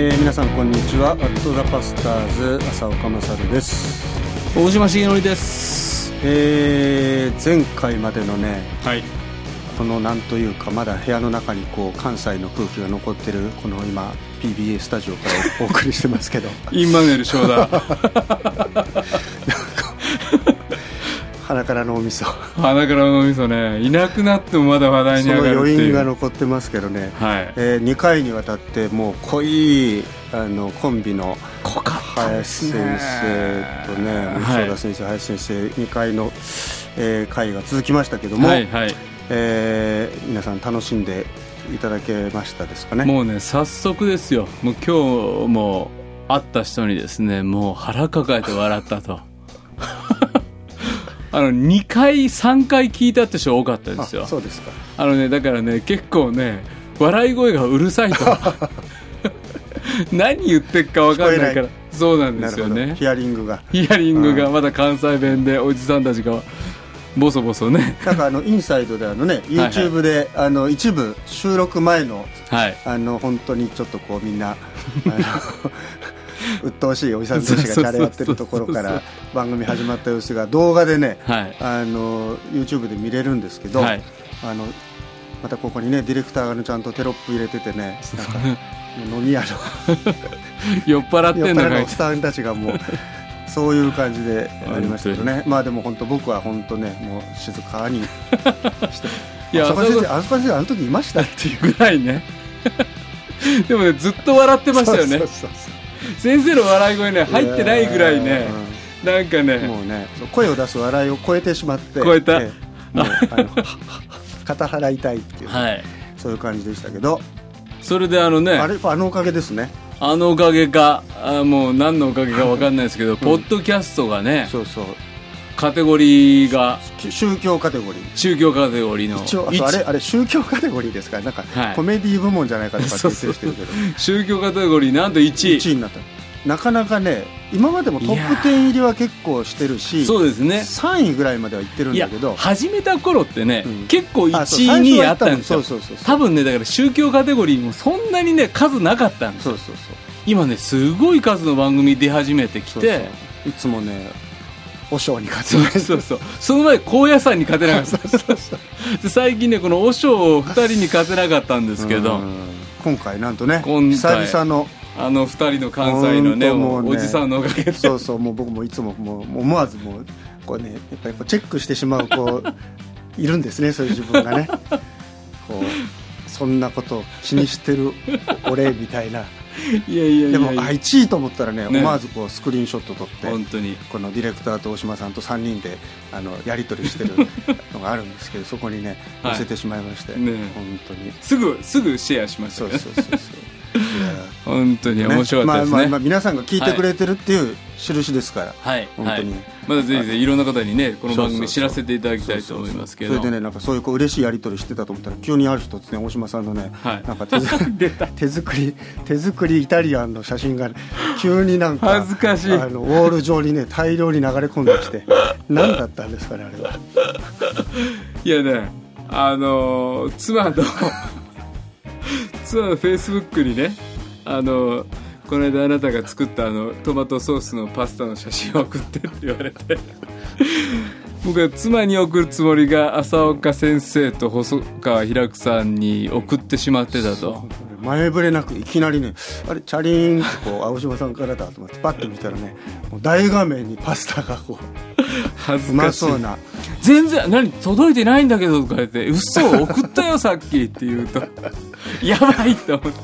えー皆さんこんにちは。アットザパスターズ浅岡勝です、大島重則です。えー前回までのねはい。このなんというかまだ部屋の中にこう関西の空気が残ってるこの今 PBA スタジオからお送りしてますけど。インマヌエル正田 鼻からのお味噌。鼻からの味噌ね。いなくなってもまだ話題に上がるっていう。余韻が残ってますけどね、はい。え2回にわたってもう濃いあのコンビの林先生とねはい正田先生、林先生2回の、えー会が続きましたけども、はいはい。えー皆さん楽しんでいただけましたですかね？もうね早速ですよ。もう今日も会った人にですねもう腹抱えて笑ったとあの2回3回聞いたって人多かったですよ。あそうですか。あのねだからね結構ね笑い声がうるさいと。何言ってっか分かんないから。そうなんですよね。ヒアリングが。ヒアリングがまだ関西弁でおじさんたちがボソボソね。なんかあのインサイドであのね YouTube であの一部収録前のはい。あの本当にちょっとこうみんな鬱陶しいおじさん同士がじゃれ合ってるところから番組始まった様子が動画でねはい。あの YouTube で見れるんですけど、はい。あのまたここにねディレクターがねちゃんとテロップ入れててねなんか飲み屋の 酔っ払ってんのかおっさんたちがもうそういう感じでなりましたけどね。まあでも本当僕は本当ねもう静かにして。いやあそこ先生あそこ先生あの時いましたっていう。ぐらいね。でもねずっと笑ってましたよね。そうそうそう先生の笑い声ね入ってないぐらいねなんかうんねもうね声を出す笑いを超えてしまって超えた。ええもうあの 肩払いたいっていう、はい。そういう感じでしたけど、それであのねあれあのおかげですね。あのおかげかあもう何のおかげか分かんないですけど、ポッドキャストがねそうそうカテゴリーが。宗教カテゴリー。宗教カテゴリーの。一応あれあれ宗教カテゴリーですか？らなんか、はい。コメディ部門じゃないかとかって言ってるけど。宗教カテゴリーなんと1位。1位になった。なかなかね今までもトップ10入りは結構してるしそうですね。3位ぐらいまでは行ってるんだけど。始めた頃ってね、うん。結構あそう1位2位あったんですよ。多分ねだから宗教カテゴリーもそんなにね数なかったんですよ。そうそうそう。今ねすごい数の番組出始めてきて。いつもね和尚に勝つそうそうそう。その前高野山に勝てなかった。で 最近ねこの和尚2人に勝てなかったんですけど。うん。今回なんとね久々のあの2人の関西のねねおじさんのおかげで。そうそうもう僕もいつももう思わずもうこうねやっぱりこうチェックしてしまうこう いるんですねそういう自分がね。こうそんなことを気にしてる俺みたいないやいやいでもあやいや1位と思ったらねね。思わずこうスクリーンショット撮って本当に。このディレクターと大島さんと3人であのやり取りしてる のがあるんですけどそこにねはい。載せてしまいまして、ね本当に。すぐすぐシェアしましたそうねそうそうそう 本当に面白かったですね。まあまあまあ皆さんが聞いてくれてるっていう印ですから、はい。本当に、はいまだぜひぜひい。ろんな方にねこの番組知らせていただきたいと思いますけど。それでねなんかそういうこう嬉しいやり取りしてたと思ったら急にある日突然大島さんのね、はい。なんか手 手作り手作りイタリアンの写真が急になんか恥ずかしい。あのウォール上にね大量に流れ込んできて。何だったんですかねあれは。いやねあのー妻の妻のフェイスブックにねあのーこの間あなたが作ったあのトマトソースのパスタの写真を送ってって言われて。僕は妻に送るつもりが浅岡先生と細川平久さんに送ってしまってたと。恥ずかしい。そうな。全然何届いてないんだけどとか言って嘘送ったよさっきって言うとやばいと思って。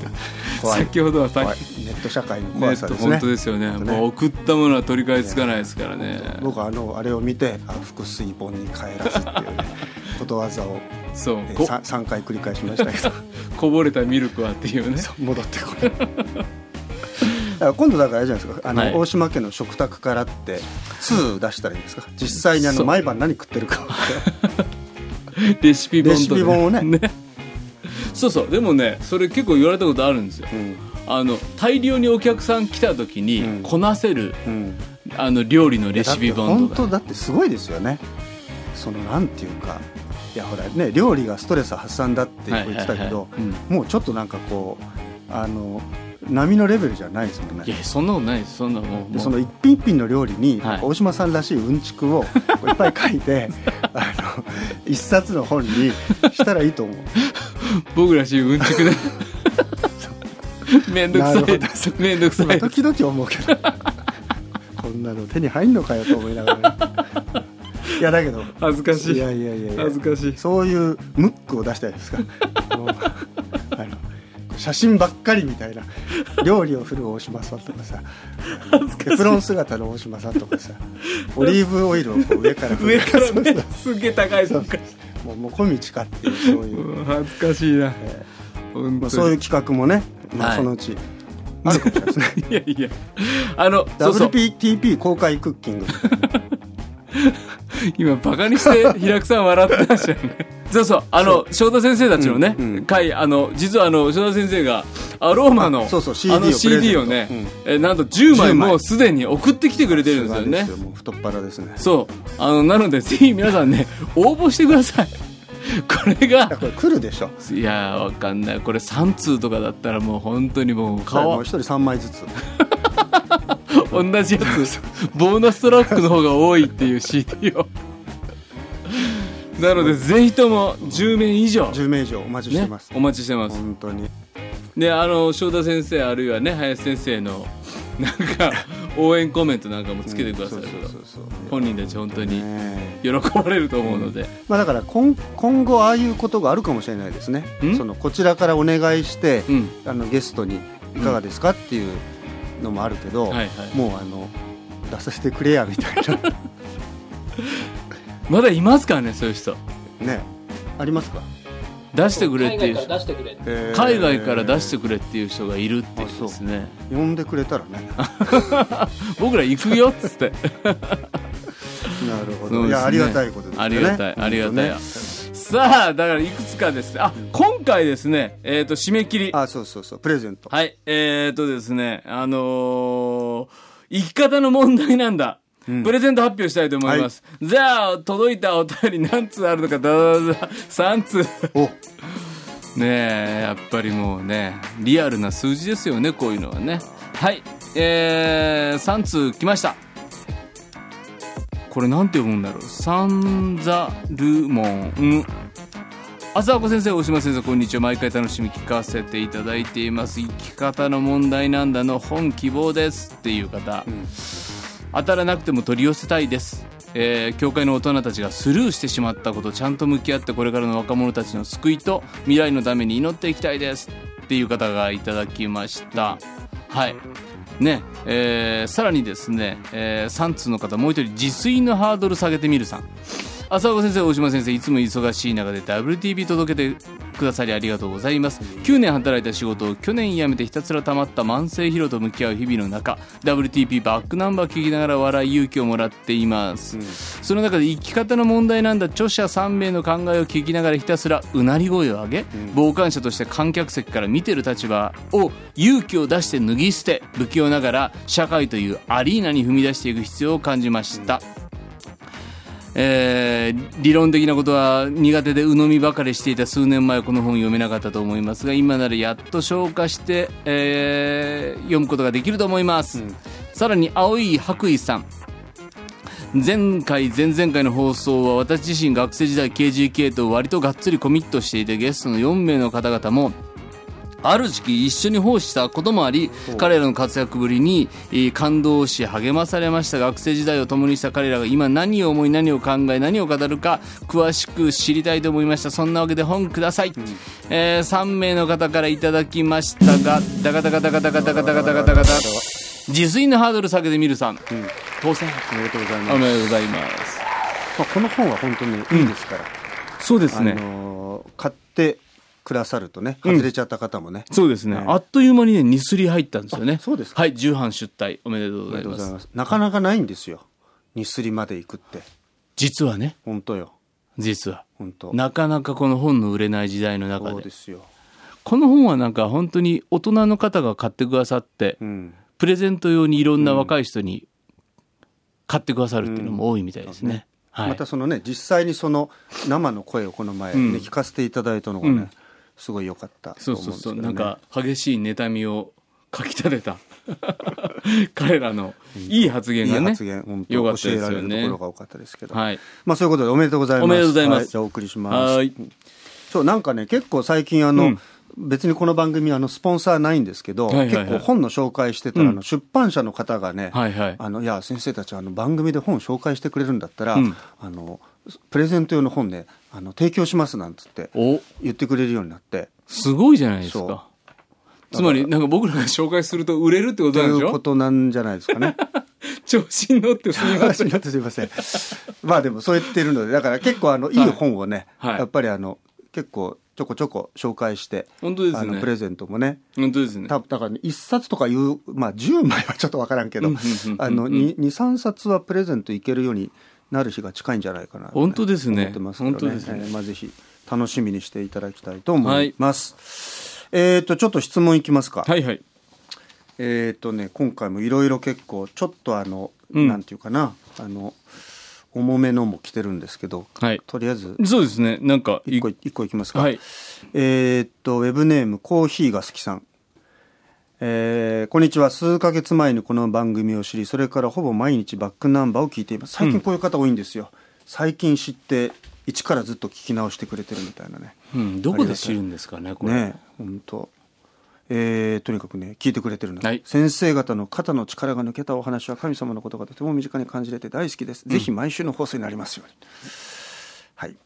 先ほどはさ怖い。ネット社会のネ怖さですね。本当ですよね。ね。もう送ったものは取り替えつかないですからね。僕はあのあれを見てあ腹水本に帰らずっていうね ことわざを、そう。こえさ3回繰り返しましたけど。こぼれたミルクはっていうね。戻ってこない。だから今度だからあれじゃないですか。あの、はい。大島家の食卓からって2出したらいいんですか？実際にあの毎晩何食ってるか。レシピ本とレシピ本をねそうそう。でもねそれ結構言われたことあるんですよ。うん。あの大量にお客さん来た時にうん。こなせる、うん。あの料理のレシピ本本とか当だってすごいですよね。そのなんていうか。いやほらね料理がストレス発散だって言ってたけど、もうちょっとなんかこうあの波のレベルじゃないですもんね。いやそんなことないです。そんなもう。その一品一品の料理に、はい。大島さんらしいうんちくをいっぱい書いて あの一冊の本にしたらいいと思う僕らしいうんちくね めんどくさい。めんどくさい。時々思うけど。こんなの手に入んのかよと思いながら、ね、いやだけど。恥ずかしい。いやいやいや恥ずかしい。そういうムックを出したいですか？写真ばっかりみたいな。料理を振る大島さんとかさ。エプロン姿の大島さんとかさ。オリーブオイルをこう上から上からすっげえ高いそう。とかもうもう小道かっていうそういう、うん恥ずかしいな。本まあ、当に。そういう企画もね、まあ、はい。そのうちあるかもしれない。ですねいやいや。あの WPTP 公開クッキング。今バカにして平久さん笑ってましたよね。そうそう。あの翔太先生たちのね、うんうん。会あの実はあの翔太先生がアローマのそうそう CD あのをプレゼント。CD をね、うん。えなんと10枚10枚。もうすでに送ってきてくれてるんですよね。もう太っ腹ですね。そう。あのなのでぜひ皆さんね応募してください。これがこれ来るでしょ。いやーわかんない。これ3通とかだったらもう本当にもうもう顔一人3枚ずつ。同じやつ。ボーナストラックの方が多いっていう CD を。なのでぜひとも10名以上。10名以上お待ちしてねます、お待ちしてます。本当にであの翔太先生あるいはね林先生のなんか応援コメントなんかもつけてくださると。本人たち本当にね喜ばれると思うので、まあ、だから今今後ああいうことがあるかもしれないですね。ん？そのこちらからお願いして、うん。あのゲストにいかがですかっていうのもあるけど、はいはい。もうあの出させてくれやみたい まだいますからねそういう人。なね。ありますか、出してくれっていう海外から出してくれえー海外から出してくれっていう人がいるっていうですね。呼んでくれたらね。僕ら行くよっつって。なるほど、ね。いやありがたいことですよね。ありがたいありがたい。本さあだからいくつかですね。あ今回ですねえっ、と締め切り。あそうそうそう。プレゼント。はいえっ、とですねあのー生き方の問題なんだ、うんプレゼント発表したいと思います、じゃあ届いたお便り何通あるのか。だだだだ3通。お。ねえやっぱりもうねリアルな数字ですよねこういうのはね。はい。えー、3通来ました。これなんて読むんだろう。サンザルモン浅子先生大島先生こんにちは。毎回楽しみ聞かせていただいています。生き方の問題なんだの本希望です。っていう方、ん当たらなくても取り寄せたいです。えー教会の大人たちがスルーしてしまったことちゃんと向き合ってこれからの若者たちの救いと未来のために祈っていきたいですっていう方がいただきました。はい。ねえーさらにですね、え3通の方もう一人自炊のハードル下げてみるさん。浅岡先生大島先生いつも忙しい中で WTV 届けてくださりありがとうございます。9年働いた仕事を去年辞めてひたすら溜まった慢性疲労と向き合う日々の中 WTP バックナンバー聞きながら笑い勇気をもらっています、その中で生き方の問題なんだ著者3名の考えを聞きながらひたすらうなり声を上げ、傍観者として観客席から見てる立場を勇気を出して脱ぎ捨て不器用ながら社会というアリーナに踏み出していく必要を感じました、えー理論的なことは苦手で鵜呑みばかりしていた数年前この本を読めなかったと思いますが今ならやっと消化して、えー読むことができると思います、さらに青い白衣さん。前回前々回の放送は私自身学生時代 KGK と割とがっつりコミットしていてゲストの4名の方々もある時期一緒に奉仕したこともあり彼らの活躍ぶりにえー感動し励まされました学生時代を共にした彼らが今何を思い何を考え何を語るか詳しく知りたいと思いました。そんなわけで本ください、え3名の方からいただきましたがダカダカダカダカダカダカダカダ自炊のハードル下げてみるさん、当選おめでとうございます、おめでとうございますまあ、この本は本当にいいですから、あそうですね、のー買ってくださるとねうん。外れちゃった方もね、そうですね、ねあっという間にね2すり入ったんですよね。あそうですか。はい重版出題おめでとうございます。ございます。なかなかないんですよ。にすりまで行くって。実はね。本当よ。実は。本当。なかなかこの本の売れない時代の中で。そうですよ、この本はなんか本当に大人の方が買ってくださって、うん、プレゼント用にいろんな若い人に買ってくださるっていうのも多いみたいですね、はい、またそのね実際にその生の声をこの前、ねうん。聞かせていただいたのがね、うんすごい良かったとそう思うんそうですけど、ね、そうなんか激しい妬みを書き立てた。彼らのいい発言いいがね発言本当教えられるところが多かったですけど、はい。まあそういうことでおめでとうございます。おめでとうございます。はじゃあお送りします。はい。そうなんかね結構最近あの、うん。別にこの番組あのスポンサーないんですけど、結構本の紹介してたら、うん。あの出版社の方がね、あのいや先生たちあの番組で本紹介してくれるんだったら、うん。あのプレゼント用の本ねあの提供しますなんつってお。言ってくれるようになって。すごいじゃないですか。つまりなんか僕らが紹介すると売れるってこととなんでしょ？いうことなんじゃないですかね。調子に乗ってすみません。話になってすみません。まあでもそう言ってるので、だから結構あの、い。い本をね、はい。やっぱりあの、結構ちょこちょこ紹介して、本当ですね。あの、プレゼントもね、本当ですね。ただからね、一冊とかいう、まあ10枚はちょっとわからんけどうんうんうんうん、あの、2、3冊はプレゼントいけるようになる日が近いんじゃないかな、本当ですね。思ってますね。本当ですね。えーまあぜひ楽しみにしていただきたいと思います。えっと、ちょっと質問いきますか。はいはい。えっ、とね今回もいろいろ結構ちょっとあの、うん。なんていうかなあの重めのも来てるんですけどはい。とりあえずそうですね。なんかい一個一個いきますか、はい。えっとウェブネームコーヒーが好きさんえーこんにちは。数ヶ月前にこの番組を知りそれからほぼ毎日バックナンバーを聞いています。最近こういう方多いんですよ、最近知って一からずっと聞き直してくれてるみたいなね。うん。どこで知るんですかねこれ。ね本当。えーとにかくね聞いてくれてるの。で、はい。先生方の肩の力が抜けたお話は神様のことがとても身近に感じれて大好きです、ぜひ毎週の放送になりますように。はい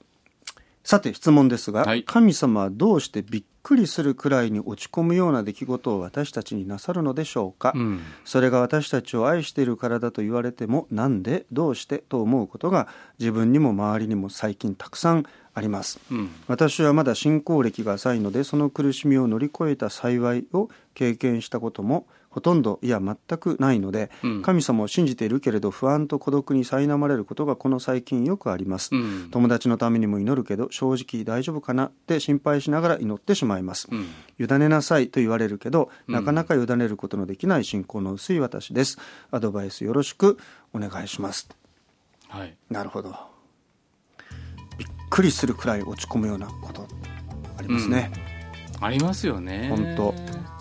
さて質問ですが、はい。神様はどうしてびっくりするくらいに落ち込むような出来事を私たちになさるのでしょうか、うん。それが私たちを愛しているからだと言われてもなんでどうしてと思うことが自分にも周りにも最近たくさんあります、うん。私はまだ信仰歴が浅いのでその苦しみを乗り越えた幸いを経験したこともほとんどいや全くないので、うん。神様を信じているけれど不安と孤独に苛まれることがこの最近よくあります、うん。友達のためにも祈るけど正直大丈夫かなって心配しながら祈ってしまいます、うん。委ねなさいと言われるけどなかなか委ねることのできない信仰の薄い私です。アドバイスよろしくお願いします。はい。なるほど。びっくりするくらい落ち込むようなことありますね、ありますよね。本当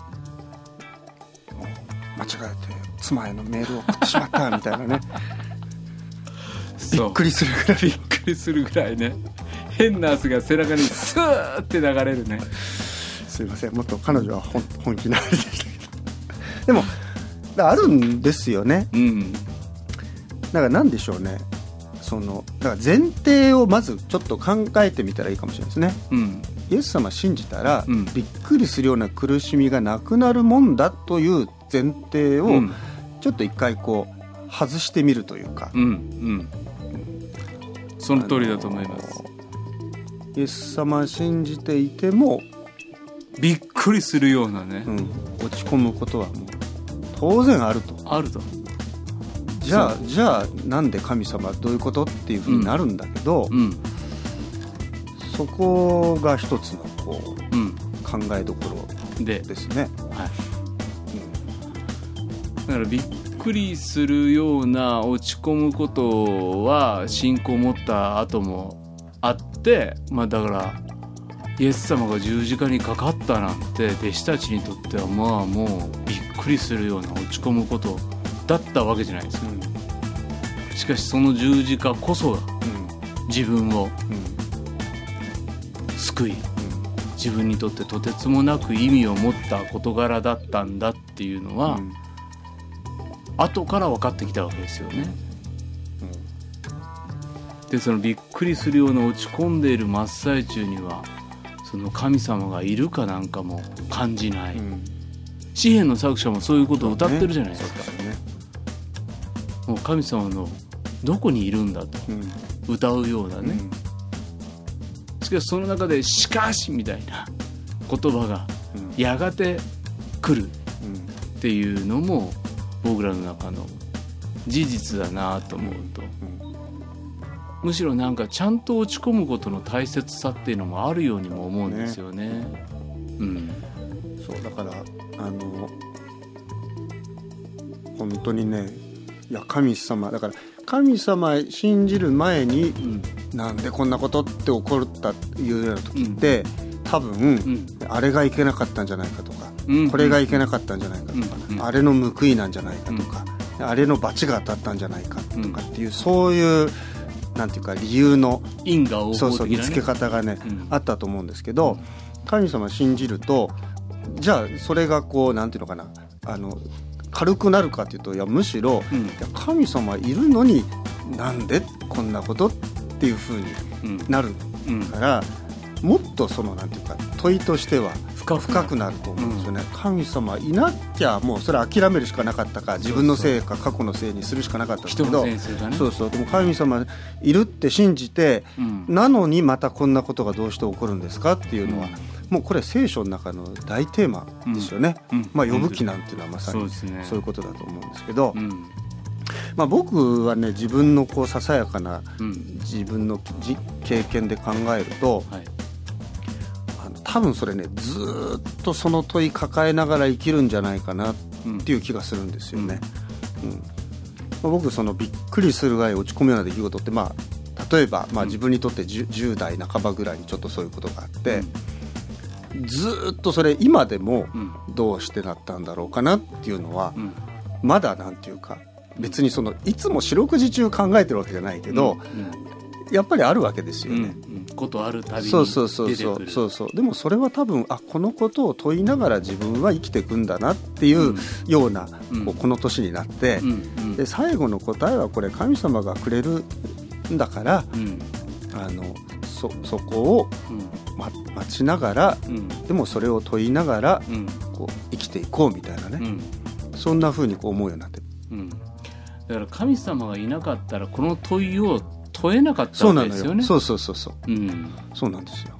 間違えて妻へのメールを送ってしまったみたいなね。びっくりするくらい。びっくりするぐらいね。変な汗が背中にスーって流れるね。すいません。もっと彼女は本本気なあれでしたけどでもあるんですよね。うん。だから何でしょうね。そのだから前提をまずちょっと考えてみたらいいかもしれないですね。うん。イエス様信じたら、うん。びっくりするような苦しみがなくなるもんだという前提をうん。ちょっと一回こう外してみるというか、うんうん。その通りだと思います。イエス様信じていても、びっくりするようなね、うん、落ち込むことはもう当然あると。あると。じゃあじゃあなんで神様どういうことっていうふうになるんだけど、うん。そこが一つのこううん。考えどころで、ですね、はい、だからびっくりするような落ち込むことは信仰を持った後もあってまあだからイエス様が十字架にかかったなんて弟子たちにとってはまあもうびっくりするような落ち込むことだったわけじゃないですか。うん。しかしその十字架こそがうん。自分をうん。救い自分にとってとてつもなく意味を持った事柄だったんだっていうのは、うん後から分かってきたわけですよね。でそのびっくりするような落ち込んでいる真っ最中にはその神様がいるかなんかも感じない、うん。詩篇の作者もそういうことを歌ってるじゃないですか、もう神様のどこにいるんだと。うん。歌うようなね、うん。しかしその中で「しかし」みたいな言葉がうん。やがて来るうんっていうのも僕らの中の事実だなと思うとむしろなんかちゃんと落ち込むことの大切さっていうのもあるようにも思うんですよね。うん。そうだからあの本当にねいや神様だから神様信じる前にうん。なんでこんなことって起こったっていうような時って、多分、うん。あれがいけなかったんじゃないかとか、うんこれがいけなかったんじゃないかとか、あれの報いなんじゃないかとか、あれの罰が当たったんじゃないかとかっていう、そういうなんていうか理由の因果応そう報見つけ方がね、うん。あったと思うんですけど神様信じるとじゃあそれがこうなんていうのかな。あの軽くなるかっていうといやむしろ、神様いるのになんでこんなことっていうふうにうん。なるうん。からもっとそのなんていうか問いとしては深深くなると思うんですよね、神様いなきゃもうそれ諦めるしかなかったか自分のせいか過去のせいにするしかなかったけ人どそうそう。でも神様いるって信じてうん。なのにまたこんなことがどうして起こるんですかっていうのは、もうこれ聖書の中の大テーマですよね、うん。まあ呼ぶ気なんていうのはまさにそういうことだと思うんですけど、うん。まあ、僕はね自分のこうささやかなうん。自分のじ経験で考えるとはい多分それねずーっとその問い抱えながら生きるんじゃないかなっていう気がするんですよね。うん。まあ、僕そのびっくりするぐらい落ち込むような出来事って、まあ、例えば、まあ、うん。自分にとって 10, 10代半ばぐらいにちょっとそういうことがあって、ずーっとそれ今でもうん。どうしてなったんだろうかなっていうのはうん。まだなんていうか別にそのいつも四六時中考えてるわけじゃないけど、やっぱりあるわけですようんね。うん。ことあるたびにそうそうそうそう。そうそうでもそれは多分あこのことを問いながら自分は生きていくんだなっていうような、うん。こうこの年になってで最後の答えはこれ神様がくれるんだからうん。あのそそこを、うん。ま、待ちながらうん。でもそれを問いながらうん。こう生きていこうみたいなね、うん。そんな風にこう思うようになってる。うん。だから神様がいなかったらこの問いを問えなかったわけですよね。よ。そうそうそうそう。うん。そうなんですよ。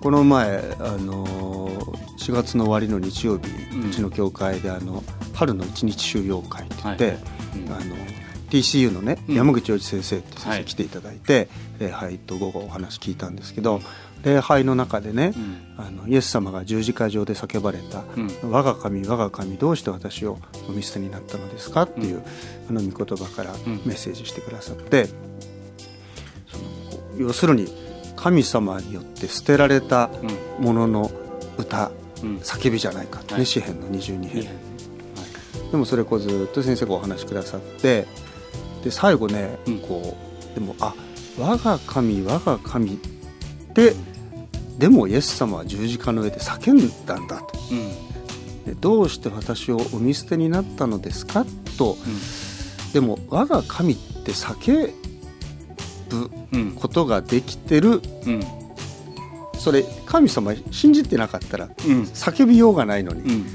この前、あのー4月の終わりの日曜日、ううんちの教会であの春の一日収容会って言って、はい。うん。あの TCU のね、うん。山口洋一先生って先はい生来ていただいて、礼拝と午後お話聞いたんですけど礼拝の中でね、うん。あのイエス様が十字架上で叫ばれたうん「我が神我が神どうして私をお見捨てになったのですか?」っていう、あの御言葉からん。メッセージしてくださって、要するに神様によって捨てられたうん。ものの歌うん。叫びじゃないか。ってね、はい詩篇の22編。い。い。ねでもそれこうずっと先生がお話しくださってで最後ね、うん。こうでもあ我が神我が神ってでもイエス様は十字架の上で叫んだんだと。うん。でどうして私をお見捨てになったのですかと。でも我が神って叫ぶことができてる。うん。それ神様信じてなかったらうん。叫びようがないのに、うん。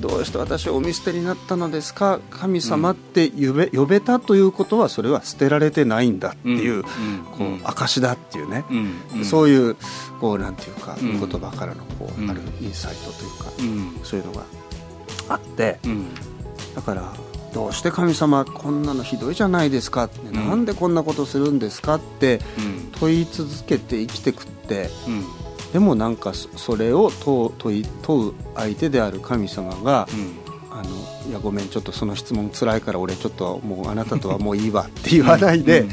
どうして私をお見捨てになったのですか？神様って呼べ,、呼べたということはそれは捨てられてないんだっていう,、うん。こう証だっていうね、うん。そういうこうなんていうか、うん。言葉からのこう、うん。あるインサイトというか、うん。そういうのがあって。うん。だからどうして神様こんなのひどいじゃないですかって、ん。なんでこんなことするんですかってうん。問い続けて生きてくって。うん。でもなんかそそれを問う問い問う相手である神様が、あのいやごめんちょっとその質問つらいから俺ちょっともうあなたとはもういいわって言わないで、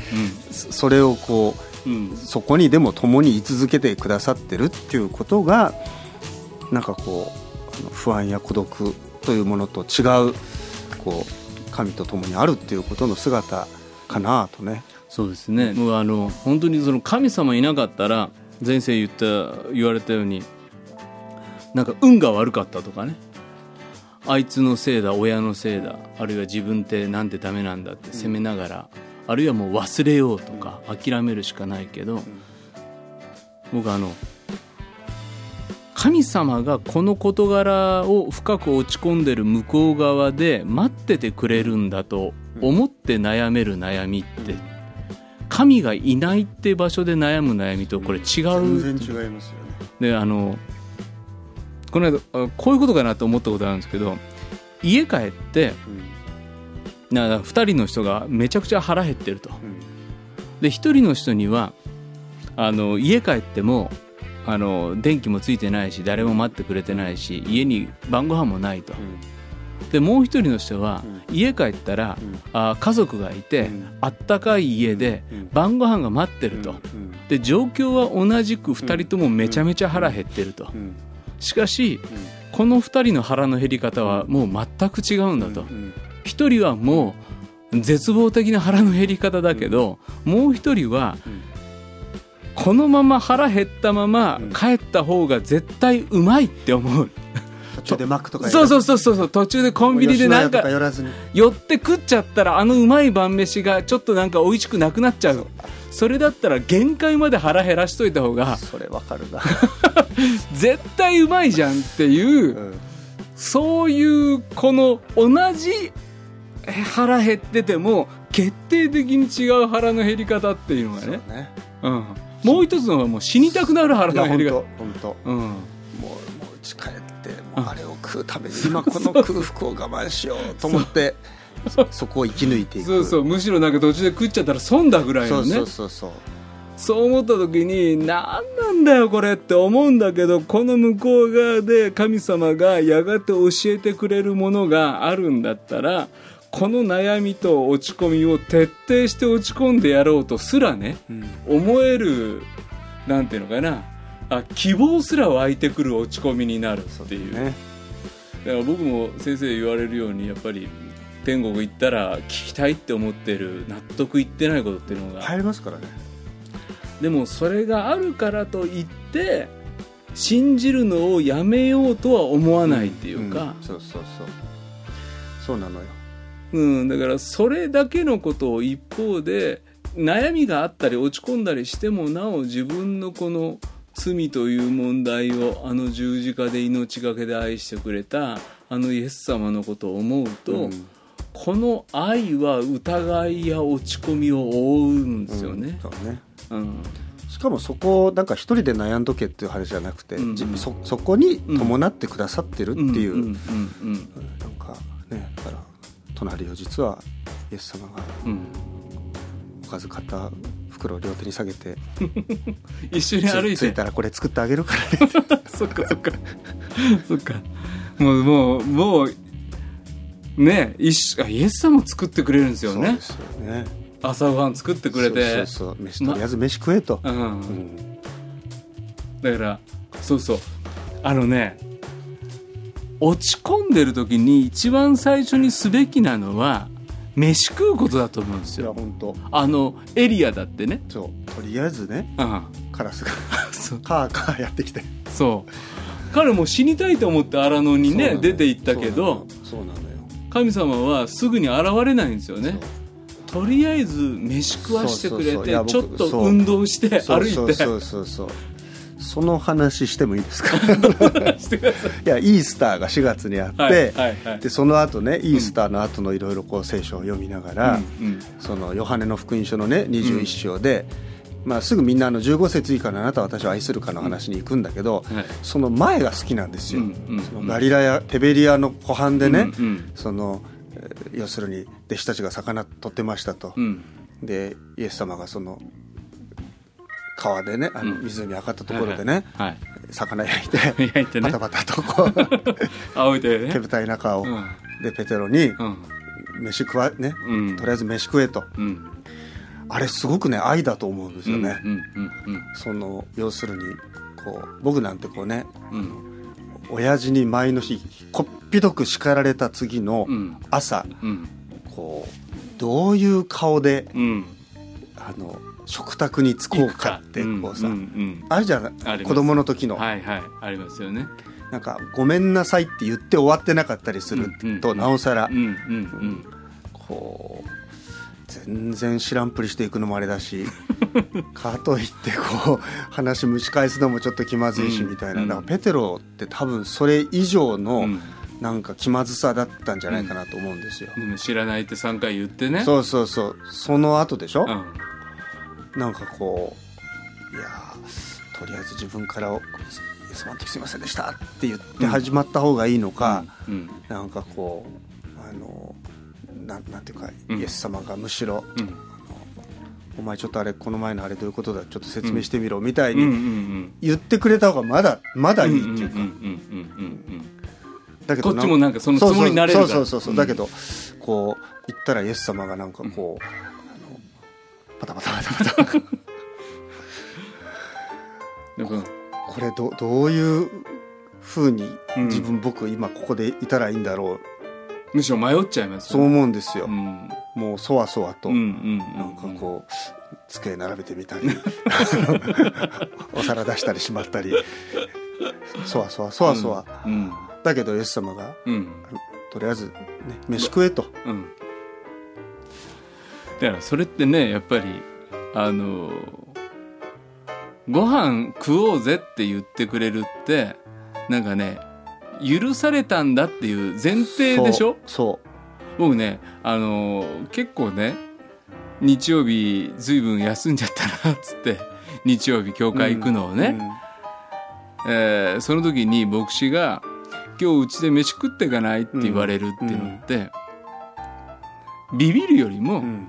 そそれをこうん。うそこにでも共に居続けてくださってるっていうことがなんかこう不安や孤独というものと違うこう神と共にあるっていうことの姿かなとね。そうですね。もうあの本当にその神様いなかったら前世言った言われたようになんか運が悪かったとかね。あいつのせいだ親のせいだあるいは自分ってなんてダメなんだって責めながら、あるいはもう忘れようとか諦めるしかないけど、僕あの神様がこの事柄を深く落ち込んでる向こう側で待っててくれるんだと思って悩める悩みって神がいないって場所で悩む悩みとこれ違う全然違いますよね。であのこの間あこういうことかなと思ったことあるんですけど家帰ってな2人の人がめちゃくちゃ腹減ってると。で1人の人にはあの家帰ってもあの電気もついてないし誰も待ってくれてないし家に晩ご飯もないと。でもう一人の人は、うん。家帰ったら、うん。あ家族がいて、うん。あったかい家で、うん。晩ご飯が待ってると、うん。で状況は同じく2人ともめちゃめちゃ腹減ってると、うん。しかしうん。この2人の腹の減り方はもう全く違うんだと、うん。1人はもう絶望的な腹の減り方だけど、もう1人はうんこのまま腹減ったままうん。帰った方が絶対うまいって思う、途中でマックとかそう。そううそうそうそう。途中でコンビニでなんとかか寄って食っちゃったらあのうまい晩飯がちょっとなんか美味しくなくなっちゃうそれだったら限界まで腹減らしといた方がそれわかるな、絶対うまいじゃんっていううん。そういうこの同じ腹減ってても決定的に違う腹の減り方っていうのがね、ね。うん、もう一つのはもう死にたくなる腹の減り方当本当。うん。もうもう家帰ってもうあれを食うために今この空腹を我慢しようと思ってそこを生き抜いていく。そうそう。むしろなんか途中で食っちゃったら損だぐらいのね。そうそうそうそう。そう思った時に何なんだよこれって思うんだけどこの向こう側で神様がやがて教えてくれるものがあるんだったらこの悩みと落ち込みを徹底して落ち込んでやろうとすらねうん。思えるなんていうのかな。あ希望すら湧いてくる落ち込みになるっていう。ね。だから僕も先生言われるようにやっぱり天国行ったら聞きたいって思ってる納得いってないことっていうのが。入りますからね。でもそれがあるからといって信じるのをやめようとは思わないっていうか。ん、そうそうそう。そうなのようんだからそれだけのことを一方で悩みがあったり落ち込んだりしてもなお自分のこの罪という問題をあの十字架で命がけで愛してくれたあのイエス様のことを思うと、うん。この愛は疑いや落ち込みを覆うんですよね。うん。ね。うん。しかもそこをなんか一人で悩んどけっていう話じゃなくて、うん。うんじそそこに伴ってくださってるっていう、なんかねだから隣を実はイエス様がおかず買った袋を両手に下げて 一緒に歩いて。つ着いたらこれ作ってあげるからね。そっかそっか。そっか。もうもうもうね一緒あイエス様作ってくれるんですよね。そうですよね。朝ごはん作ってくれて。そうそうそう。飯とりあえず飯食えと、うん。うん。だからそうそう。あのね落ち込んでる時に一番最初にすべきなのは飯食うことだと思うんですよ。本当。あのエリアだってね。そう。とりあえずねうん。カラスが。そう。カーカーやってきて。そう。彼も死にたいと思って荒野にね出て行ったけどそうなのよ。神様はすぐに現れないんですよね。よとりあえず飯食わしてくれてちょっと運動して歩いて。そうそうそうそうその話してもいいですか？い。いやイースターが4月にあって、はいはいはい。でその後ねイースターの後のいろいろこう聖書を読みながら、うんうん。そのヨハネの福音書のね21章で、まあ、すぐみんなあの15節以下のあなたは私を愛するかの話に行くんだけど、はい。その前が好きなんですよ、うんうんうん。そのガリラヤテベリアの湖畔でね、うんうん。そのえー要するに弟子たちが魚取ってましたと、うん。でイエス様がその川でねあのうん。湖上がったところでね、はいはい。魚焼いて焼いてね。バタバタとこう 仰いでね。手ぶたい中を、うん。でペテロにうん。飯食わね、うん。とりあえず飯食えと。うん。あれすごくね愛だと思うんですよね、その要するにこう僕なんてこうね親父に前の日こっぴどく叱られた次のうん。朝、うん。こうどういう顔でうん。あの食卓に着こうかってこうさ、うんうんあるじゃない？子供の時の、はいはい。ありますよね。なんか「ごめんなさい」って言って終わってなかったりすると、うんなおさら、うんうんこう全然知らんぷりしていくのもあれだし かといってこう話蒸し返すのもちょっと気まずいしうんみたいな、うんだからペテロって多分それ以上うんのうん。なんか気まずさだったんじゃないかなと思うんですよ、でも知らないって3回言ってね。そうそうそう。その後でしょ、うんなんかこういやーとりあえず自分から「イエスマンの時すいませんでした」って言って始まった方がいいのか、うんなんかこうあのなんなんていうか、うん。イエス様がむしろうん「お前ちょっとあれこの前のあれどういうことだちょっと説明してみろ」みたいうんうんうにん。言ってくれた方がまだまだいいっていうか、うんうんうんうんうんだけどこっちもなんかそのつもりになれるから。そうそうそうそう、うん。だけどこう言ったらイエス様がなんかこう、パタパタパタパタ。これどどういうふうにうん。自分、僕今ここでいたらいいんだろう。むしろ迷っちゃいますそう思うんですよ、うん。もうそわそわと、うんうんなんかこう机並べてみたり。お皿出したりしまったり。そわそわそわそわ、うん。だけどイエス様がうん。とりあえず、ね、飯食えと、うんだからそれってねやっぱりあのご飯食おうぜって言ってくれるってなんかね許されたんだっていう前提でしょ？そう僕ねあの結構ね日曜日ずいぶん休んじゃったなっつって日曜日教会行くのをね、えーその時に牧師が「今日うちで飯食ってかない?」って言われるっていうのって、ビビるよりも、うんうん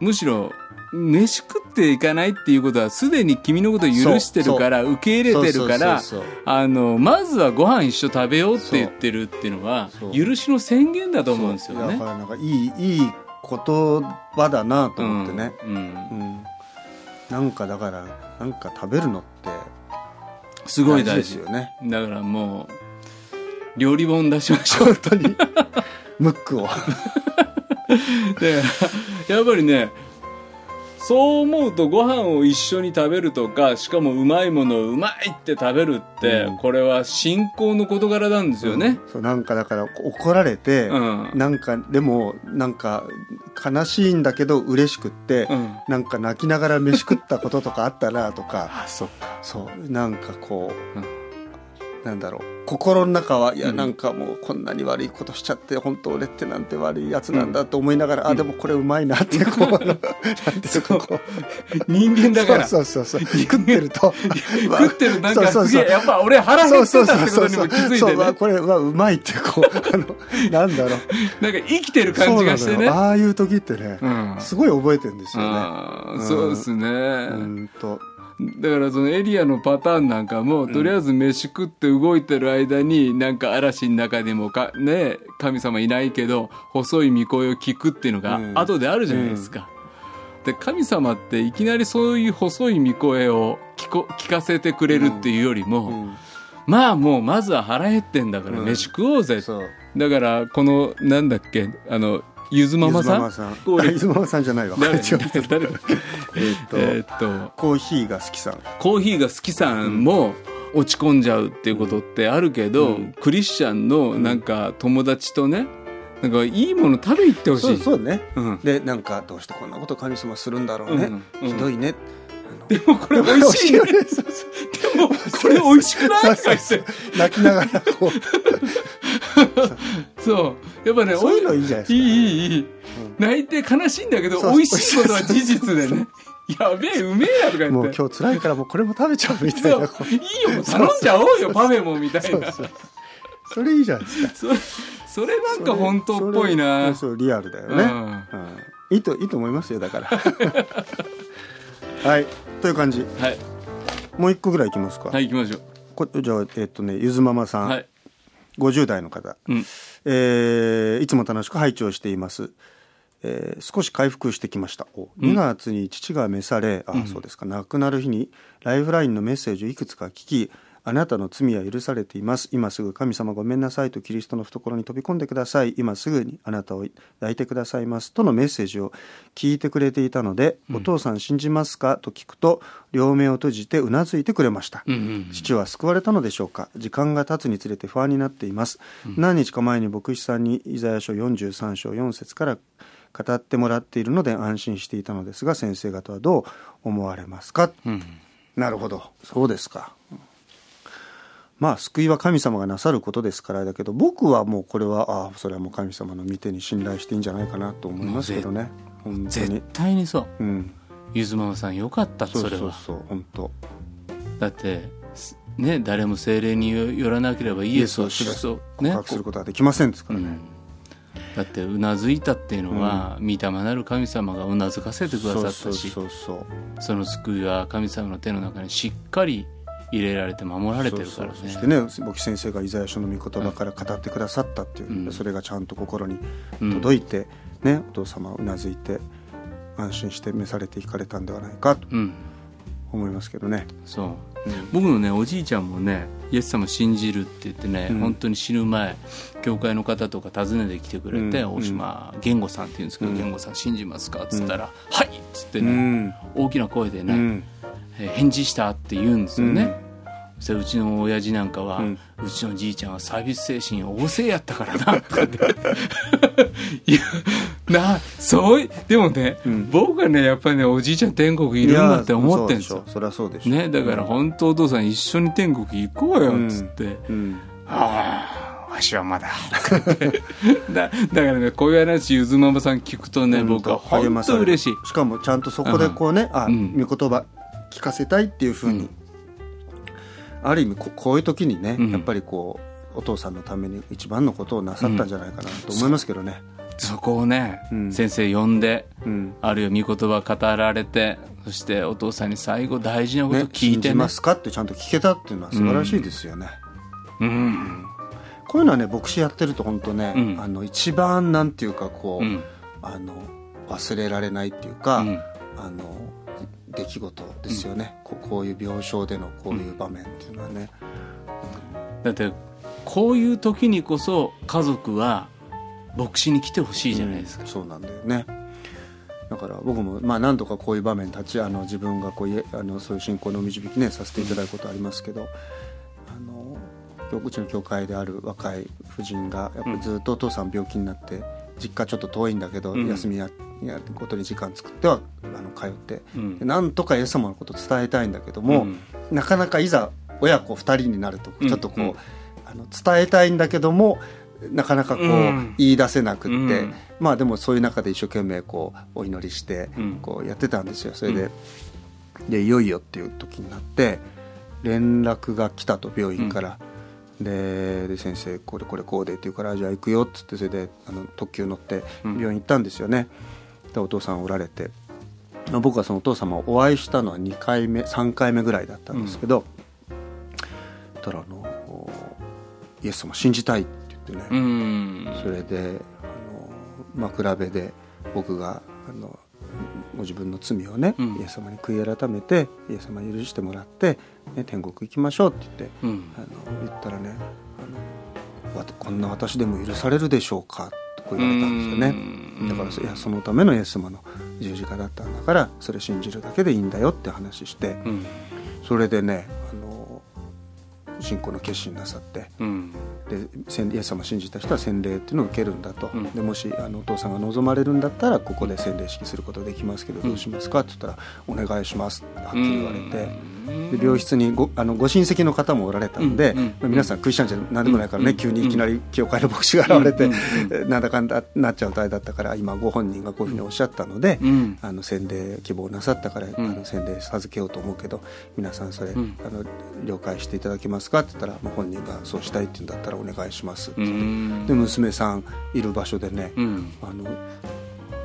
むしろ飯食っていかないっていうことはすでに君のことを許してるから受け入れてるからあのまずはご飯一緒食べようって言ってるっていうのは許しの宣言だと思うんですよね。だか。らなんかいいいい言葉だなと思ってね、うんうん。うん。なんかだからなんか食べるのってすごい大事。ですよね。だからもう料理本出しましょう。本当に。ムックを。でやっぱりねそう思うとご飯を一緒に食べるとかしかもうまいものをうまいって食べるって、うん。これは信仰の事柄なんですよね。そうなんかだから怒られて、うん。なんかでもなんか悲しいんだけど嬉しくって、うん。なんか泣きながら飯食ったこととかあったなとか。あそっか。そうなんかこう、うんなんだろう。心の中はいやうん。なんかもうこんなに悪いことしちゃって本当俺ってなんて悪いやつなんだと思いながら、あでもこれうまいなって こうなんていうかこう。人間だから。そうそうそうそう。食ってると。食ってる。なんかそうそうそう。すげえやっぱ俺腹減ってたってことにも気づいそうてねわこれはうまいってこう あのなんだろう。なんか生きてる感じがしてね。そうなのよ。ああいう時ってね、うん。すごい覚えてるんですよね。そうですね、うんとだからそのエリアのパターンなんかも、とりあえず飯食って動いてる間になんか嵐の中でもかね神様いないけど細い御声を聞くっていうのがうん。後であるじゃないですか、で神様っていきなりそういう細い御声を聞こ聞かせてくれるっていうよりも、うん。まあもうまずは腹減ってんだからうん。飯食おうぜ、だからこのなんだっけあのゆずママさん？ゆずママさん。じゃないわ。誰？誰？えーっと、コーヒーが好きさん。コーヒーが好きさんも落ち込んじゃうっていうことってあるけど、うん。クリスチャンのなんか友達とねなんかいいもの食べ行ってほしい。そうね。うん。でなんかどうしてこんなこと神様するんだろうね、うん。うんひどいね。でもこれ美味しいね。でもこれ美味しくない？とか言って。泣きながらこ そう。やっぱね、うそういうのいいじゃないですかいいいいいい。泣いて悲しいんだけど、美味しいことは事実でね。やべえ、うめえやとかもう言って。今日辛いからもうこれも食べちゃうみたいな。いいよ、もう頼んじゃおうよ、パフェもみたいな。それいいじゃないですかそれ、それなんか本当っぽいな。そうリアルだよね、うんうんいいといいと思いますよだから はいという感じはい。もう一個ぐらいいきますか、はい、行きましょう。こじゃあえっとねゆずママさん、はい。50代の方、うん。えーいつも楽しく拝聴しています、えー少し回復してきました。お2月に父が召され、あそうですか。亡くなる日にライフラインのメッセージをいくつか聞きあなたの罪は許されています。今すぐ神様ごめんなさいとキリストの懐に飛び込んでください。今すぐにあなたを抱いてくださいます。とのメッセージを聞いてくれていたので、お父さん信じますか？と聞くと両目を閉じてうなずいてくれました、うんうん。父は救われたのでしょうか？時間が経つにつれて不安になっています、何日か前に牧師さんにイザヤ書43章4節から語ってもらっているので安心していたのですが先生方はどう思われますか、うん。なるほど。そうですかまあ救いは神様がなさることですからだけど僕はもうこれはああそれはもう神様の見てに信頼していいんじゃないかなと思いますけどね絶に対にそう。うんゆずママさんよかった、それは。そうそう本当だって、すね、誰も精霊によらなければイエスを知ると、ね。告白することはできませんですからね、うん。だって、うなずいたっていうのは、御霊なる神様がうなずかせてくださったし、その救いは神様の手の中にしっかり入れられて守られてるからね。そしてね簿記先生がイザヤ書の御言葉から語ってくださったっていう、うん。それがちゃんと心に届いて、ねお父様はうなずいて安心して召されていかれたんではないかとうん。思いますけどね、そう。うん。僕のねおじいちゃんもねイエス様信じるって言ってね、うん。本当に死ぬ前教会の方とか訪ねてきてくれて、うん。大島源吾さんって言うんですけど、うん。源吾さん信じますか？っつったら「はい!」っつってうね、ん。大きな声でね、返事したって言うんですよね、そしてうちの親父なんかは、ううんちのじいちゃんはサービス精神旺盛やったからなとかって いやなそういでもね、うん。僕はねやっぱりねおじいちゃん天国いるんだって思ってんですよ。そうでしょそりゃそうでしょ。ね、だから本当お父さん一緒に天国行こうよっつって、うん。ああわしはまだ だだからねこういう話ゆずママさん聞くとね、僕は本当嬉しい。しかもちゃんとそこでこうね、あうん。御言葉聞かせたいっていうふうに、うん。ある意味ここういう時にね、うん。やっぱりこうお父さんのために一番のことをなさったんじゃないかなと思いますけどね。そこをね、うん。先生呼んでうん。あるいは御言葉語られてそしてお父さんに最後大事なことね、聞いてね信じますかってちゃんと聞けたっていうのは素晴らしいですよね。うん。こういうのはね牧師やってると本当ね、うん。あの一番なんていうかこう、うん。あの忘れられないっていうか、うん。あの出来事ですよね、こうこういう病床でのこういう場面っていうのはね。だってこういう時にこそ家族は牧師に来てほしいじゃないですか、うん。そうなんだよね。だから僕もまあ何度かこういう場面立ちあの自分がこうあのそういう信仰の導きねさせていただくことありますけど、あのうちの教会である若い婦人がやっぱりずっとお父さん病気になって実家ちょっと遠いんだけど、うん。休みややることに時間作ってはあの通って、うん。でなんとかイエス様のことを伝えたいんだけども、うん。なかなかいざ親子2人になるとうん。ちょっとこう、うん。あの伝えたいんだけどもなかなかこう、うん。言い出せなくって、うん。まあでもそういう中で一生懸命こうお祈りしてうん。こうやってたんですよ。それで,、でいよいよっていう時になって連絡が来たと病院から。でで先生これこれこうでって言うからじゃあ行くよっつってそれであの特急乗ってうん。病院行ったんですよね、でお父さんおられて。まあ僕はそのお父様をお会いしたのは2回目3回目ぐらいだったんですけど、たらあのおイエス様信じたいって言ってね、うん。それであの枕辺で僕があのご自分の罪をね、うん。イエス様に悔い改めてイエス様に許してもらって、ね、天国行きましょうって言って、うん。あの言ったらねあのわこんな私でも許されるでしょうか？とこう言われたんですよね。うん。だからそいやそのためのイエス様の十字架だったんだからそれ信じるだけでいいんだよって話してうん。それでねあの信仰の決心なさってうんで洗イエス様を信じた人は洗礼っていうのを受けるんだと、うん。でもしあのお父さんが望まれるんだったらここで洗礼式することできますけどどうしますかって言ったら「お願いします」ってはっきり言われて。で病室にごあのご親戚の方もおられたんで、うん皆さんクリスチャンじゃ何でもないからね、うん急にいきなり教会の牧師が現れて、なんだかんだなっちゃうとあれだったから今ご本人がこういうふうにおっしゃったので、うんあの洗礼希望なさったから、ん。あの洗礼授けようと思うけど皆さんそれ、うん。あの了解していただけますかって言ったら、まあ、本人がそうしたいって言うんだったらお願いしますで娘さんいる場所でね、うん。あの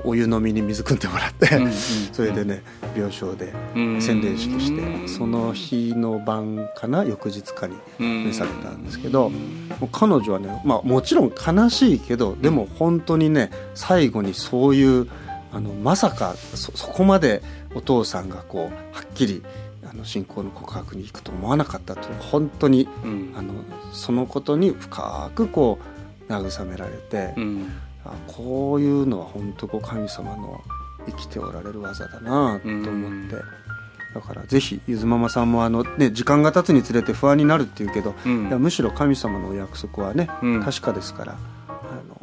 お湯飲みに水汲んでもらって、それでね病床でうん。洗礼式して、うんその日の晩かな翌日かにうん。召されたんですけど、彼女はね、まあ、もちろん悲しいけどでも本当にね最後にそういうあのまさかそそこまでお父さんがこうはっきりあの信仰の告白に行くと思わなかったと本当にうん。あのそのことに深くこう慰められて、うん。あこういうのは本当こう神様の生きておられる技だなと思って、だからぜひゆずママさんもあの、ね、時間が経つにつれて不安になるっていうけど、うん。いやむしろ神様のお約束はね、うん。確かですからあの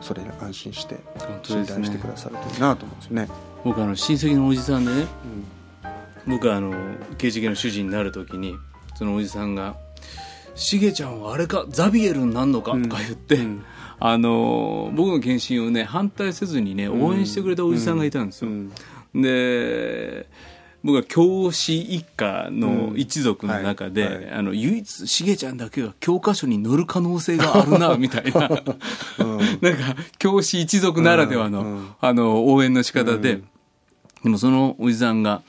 それに安心して信頼してくださるといいなと思うんですよね。僕あの親戚のおじさんでねうん。僕はあの刑事系の主人になる時にそのおじさんが「しげちゃんはあれか？ザビエルになんのか?」とか言って、うん。あの僕の検診をね反対せずにね応援してくれたおじさんがいたんですよ、うん。で僕は教師一家の一族の中で、うん。はい。はい。あの唯一しげちゃんだけが教科書に載る可能性があるなみたいな。なんか教師一族ならではの,、うん。うん。あの応援の仕方で、うん。でもそのおじさんが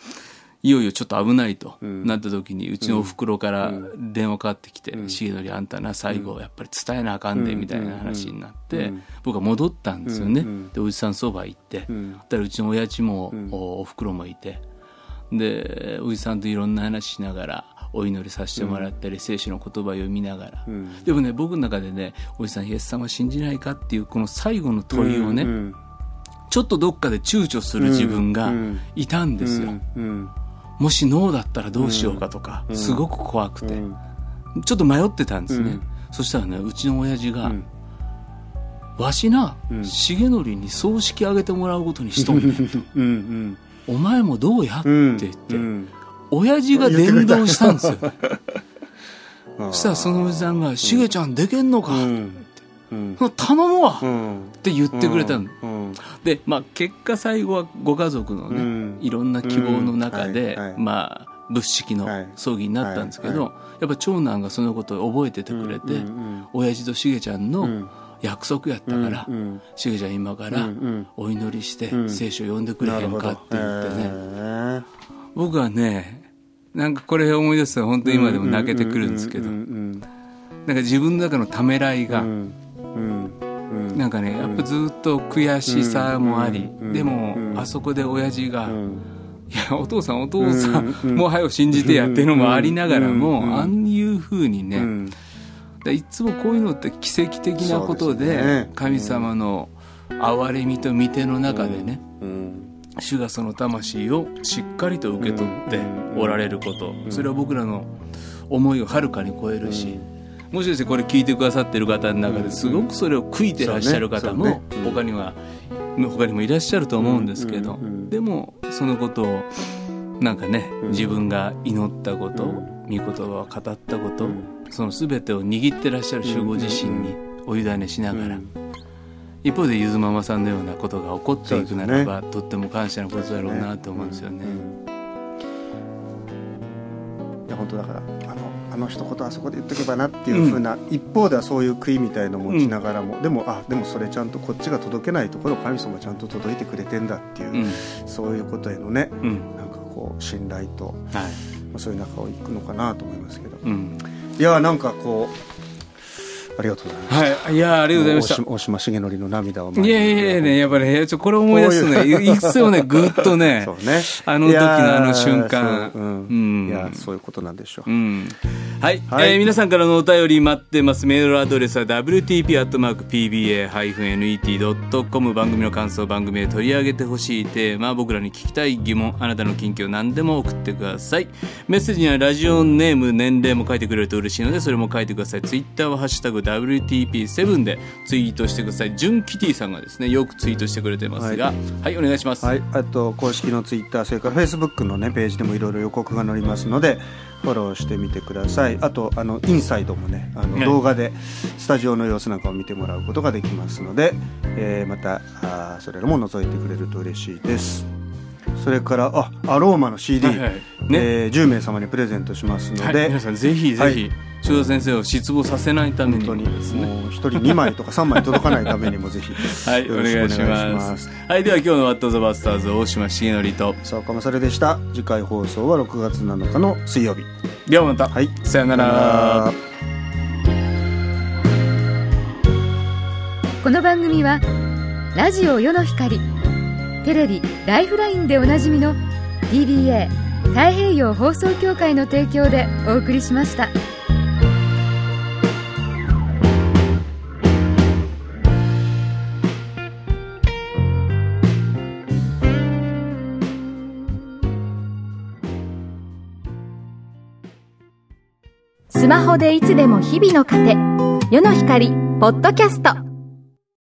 いよいよちょっと危ないとうん。なった時に、うちのお袋から電話かかってきて、うん。重則あんたな、最後やっぱり伝えなあかんで、うん。みたいな話になって、うん。僕は戻ったんですよね。うん。で、おじさんそば行って、うん。たらうちの親父も、うん。おお袋もいて、で、おじさんといろんな話しながら、お祈りさせてもらったり、聖書の言葉を読みながら、うん。でもね、僕の中でね、おじさん、イエス様信じないかっていう、この最後の問いをね、うん。ちょっとどっかで躊躇する自分がうん。いたんですよ。うんもしノーだったらどうしようかとか、うん。すごく怖くて、うん。ちょっと迷ってたんですね。うん。そしたらね、うちの親父が、うん。わしな、うん。重則に葬式あげてもらうことにしとんねんと。うん。お前もどうやってうん言って、うん。親父が伝道したんですよ。そしたらそのおじさんが、しげちゃんでけんのか、うん。うん頼むわ、っうんて言ってくれたの。うんで、まあ、結果最後はご家族のね、うん。いろんな希望の中で、まあ、仏式のはい。葬儀になったんですけど、はやっぱ長男がそのことを覚えててくれて、親父としげちゃんのうん。約束やったから、うんしげちゃん今からお祈りしてうん。聖書読んでくれへんかって言ってね、ね僕はね、なんかこれ思い出すと本当に今でも泣けてくるんですけど、うんなんか自分の中のためらいが、うんなんかね、やっぱずっと悔しさもあり、うん。でも、うん。あそこで親父が、うん。いや、お父さん、お父さん、うん。もう早く信じてやっていうのもありながらも、うん。ああいうふうにね、ういつもこういうのって奇跡的なことで、神様の憐れみと御手の中でね、うん。主がその魂をしっかりと受け取っておられること、それは僕らの思いをはるかに超えるし、もしかしてこれ聞いてくださってる方の中ですごくそれを悔いてらっしゃる方も他には他にもいらっしゃると思うんですけどでもそのことをなんかね自分が祈ったことうん。御言葉を語ったことうん。その全てを握ってらっしゃる主ご自身にお委ねしながら一方でゆずママさんのようなことが起こっていくならば、とっても感謝のことだろうなと思うんですよね。いや本当だからあの一言あそこで言っとけばなっていうふうな、一方ではそういう悔いみたいのを持ちながらも、でもあでもそれちゃんとこっちが届けないところを神様ちゃんと届いてくれてんだっていう、うん。そういうことへのねうん。なんかこう信頼と、はい。まあ、そういう中を行くのかなと思いますけど。うん。いやなんかこうありがとうございます。はい、いやありがとうございました。大島重則の涙をいやいやいやね、やっぱりね、ちょこれ思い出すとね、いくつもね、ぐっとね そ、うね。あの時のあの瞬間いやーそううんうんいやそういうことなんでしょう。うん。はい、はいえー皆さんからのお便り待ってます。メールアドレスは wtp.pba-net.com 番組の感想、番組で取り上げてほしいテーマ、僕らに聞きたい疑問、あなたの近況何でも送ってください。メッセージにはラジオネーム、年齢も書いてくれると嬉しいので、それも書いてください。ツイッターはハッシュタグ WTP7 でツイートしてください。ジュンキティさんがですね、よくツイートしてくれてますが、はい、お願いします。はい、あと公式のツイッターそれからフェイスブックのねページでもいろいろ予告が載りますのでフォローしてみてください。あとあのインサイドもねあのね動画でスタジオの様子なんかを見てもらうことができますので、えーまたあーそれらも覗いてくれると嬉しいです。それからあアローマの CD、はいはい。ね。えー10名様にプレゼントしますのはい、で、皆さんぜひぜひ、塩田先生を失望させないためにですね。もう1人2枚とか3枚届かないためにもぜひはい、およろしく願いしお願いしま。ますすはい、では今日のワットザバスターズ大島重則と、さあ岡まされでした次回放送は6月7日の水曜日ではまた、はいさよなら。この番組はラジオ世の光テレビ「ライフライン」でおなじみの TBA 太平洋放送協会の提供でお送りしました。スマホでいつでも日々の糧世の光ポッドキャスト。